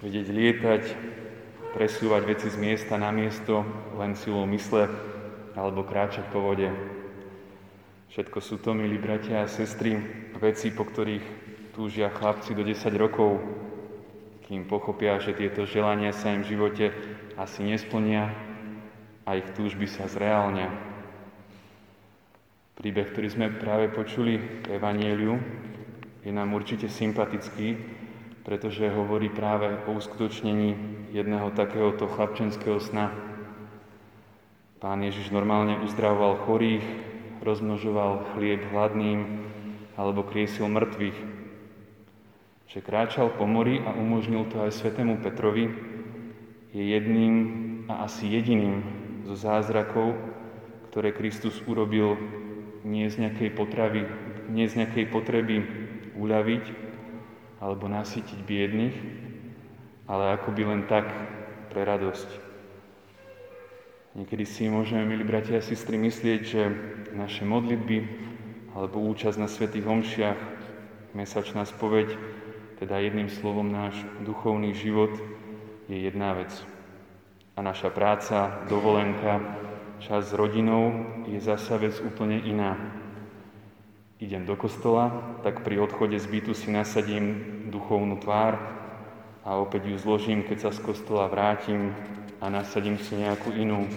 vedieť lietať, presúvať veci z miesta na miesto len silou mysle alebo kráčať po vode. Všetko sú to, milí bratia a sestry, veci, po ktorých túžia chlapci do 10 rokov, kým pochopia, že tieto želania sa im v živote asi nesplnia a ich túžby sa zreálnia. Príbeh, ktorý sme práve počuli v Evanieliu, je nám určite sympatický, pretože hovorí práve o uskutočnení jedného takéhoto chlapčenského sna. Pán Ježiš normálne uzdravoval chorých, rozmnožoval chlieb hladným alebo kriesil mŕtvych. Že kráčal po mori a umožnil to aj svetému Petrovi, je jedným a asi jediným zo zázrakov, ktoré Kristus urobil nie z nejakej, potravy, nie z nejakej potreby uľaviť, alebo nasytiť biedných, ale akoby len tak pre radosť. Niekedy si môžeme, milí bratia a sestry, myslieť, že naše modlitby alebo účasť na svätých homšiach, mesačná spoveď, teda jedným slovom náš duchovný život, je jedna vec. A naša práca, dovolenka, čas s rodinou je zasa vec úplne iná idem do kostola, tak pri odchode z bytu si nasadím duchovnú tvár a opäť ju zložím, keď sa z kostola vrátim a nasadím si nejakú inú.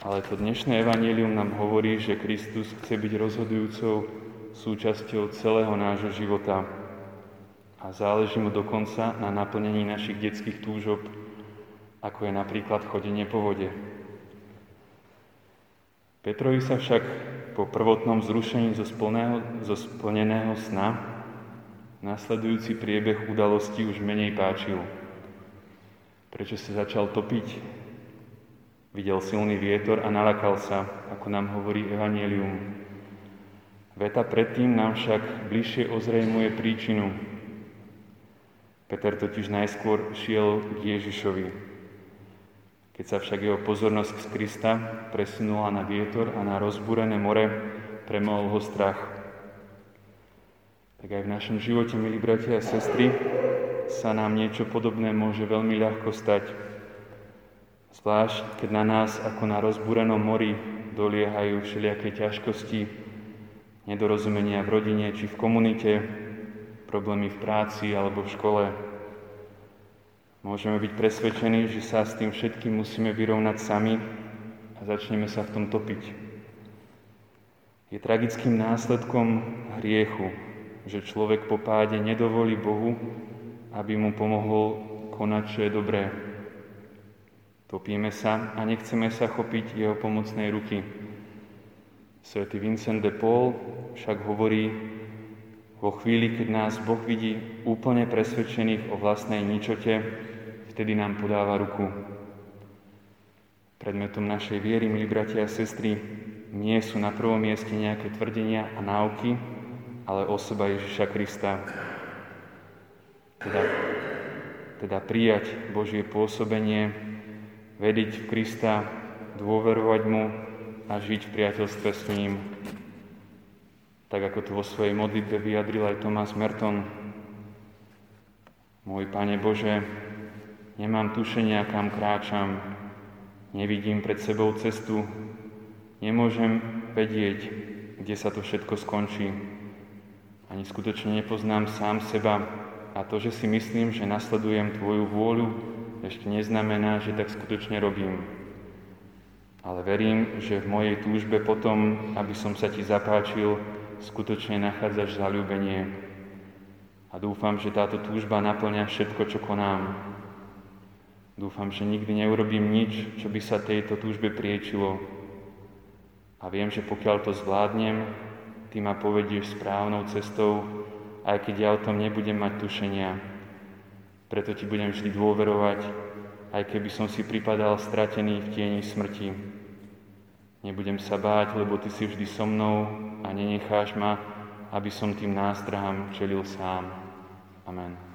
Ale to dnešné evanílium nám hovorí, že Kristus chce byť rozhodujúcou súčasťou celého nášho života a záleží mu dokonca na naplnení našich detských túžob, ako je napríklad chodenie po vode. Petrovi sa však po prvotnom zrušení zo, splného, zo splneného sna nasledujúci priebeh udalosti už menej páčil. Prečo sa začal topiť? Videl silný vietor a nalakal sa, ako nám hovorí Evangelium. Veta predtým nám však bližšie ozrejmuje príčinu. Peter totiž najskôr šiel k Ježišovi, keď sa však jeho pozornosť z Krista presunula na vietor a na rozbúrené more, premohol ho strach. Tak aj v našom živote, milí bratia a sestry, sa nám niečo podobné môže veľmi ľahko stať. Zvlášť, keď na nás, ako na rozbúrenom mori, doliehajú všelijaké ťažkosti, nedorozumenia v rodine či v komunite, problémy v práci alebo v škole, Môžeme byť presvedčení, že sa s tým všetkým musíme vyrovnať sami a začneme sa v tom topiť. Je tragickým následkom hriechu, že človek po páde nedovolí Bohu, aby mu pomohol konať, čo je dobré. Topíme sa a nechceme sa chopiť jeho pomocnej ruky. Svetý Vincent de Paul však hovorí, vo chvíli, keď nás Boh vidí úplne presvedčených o vlastnej ničote, vtedy nám podáva ruku. Predmetom našej viery, milí bratia a sestry, nie sú na prvom mieste nejaké tvrdenia a náuky, ale osoba Ježiša Krista. Teda, teda prijať Božie pôsobenie, vedieť v Krista, dôverovať Mu a žiť v priateľstve s ním, tak ako to vo svojej modlitbe vyjadril aj Tomás Merton. Môj Pane Bože, nemám tušenia, kam kráčam, nevidím pred sebou cestu, nemôžem vedieť, kde sa to všetko skončí. Ani skutočne nepoznám sám seba a to, že si myslím, že nasledujem Tvoju vôľu, ešte neznamená, že tak skutočne robím. Ale verím, že v mojej túžbe potom, aby som sa Ti zapáčil, skutočne nachádzaš zalúbenie. A dúfam, že táto túžba naplňa všetko, čo konám. Dúfam, že nikdy neurobím nič, čo by sa tejto túžbe priečilo. A viem, že pokiaľ to zvládnem, Ty ma povedieš správnou cestou, aj keď ja o tom nebudem mať tušenia. Preto Ti budem vždy dôverovať, aj keby som si pripadal stratený v tieni smrti. Nebudem sa báť, lebo Ty si vždy so mnou a nenecháš ma, aby som tým nástrahám čelil sám. Amen.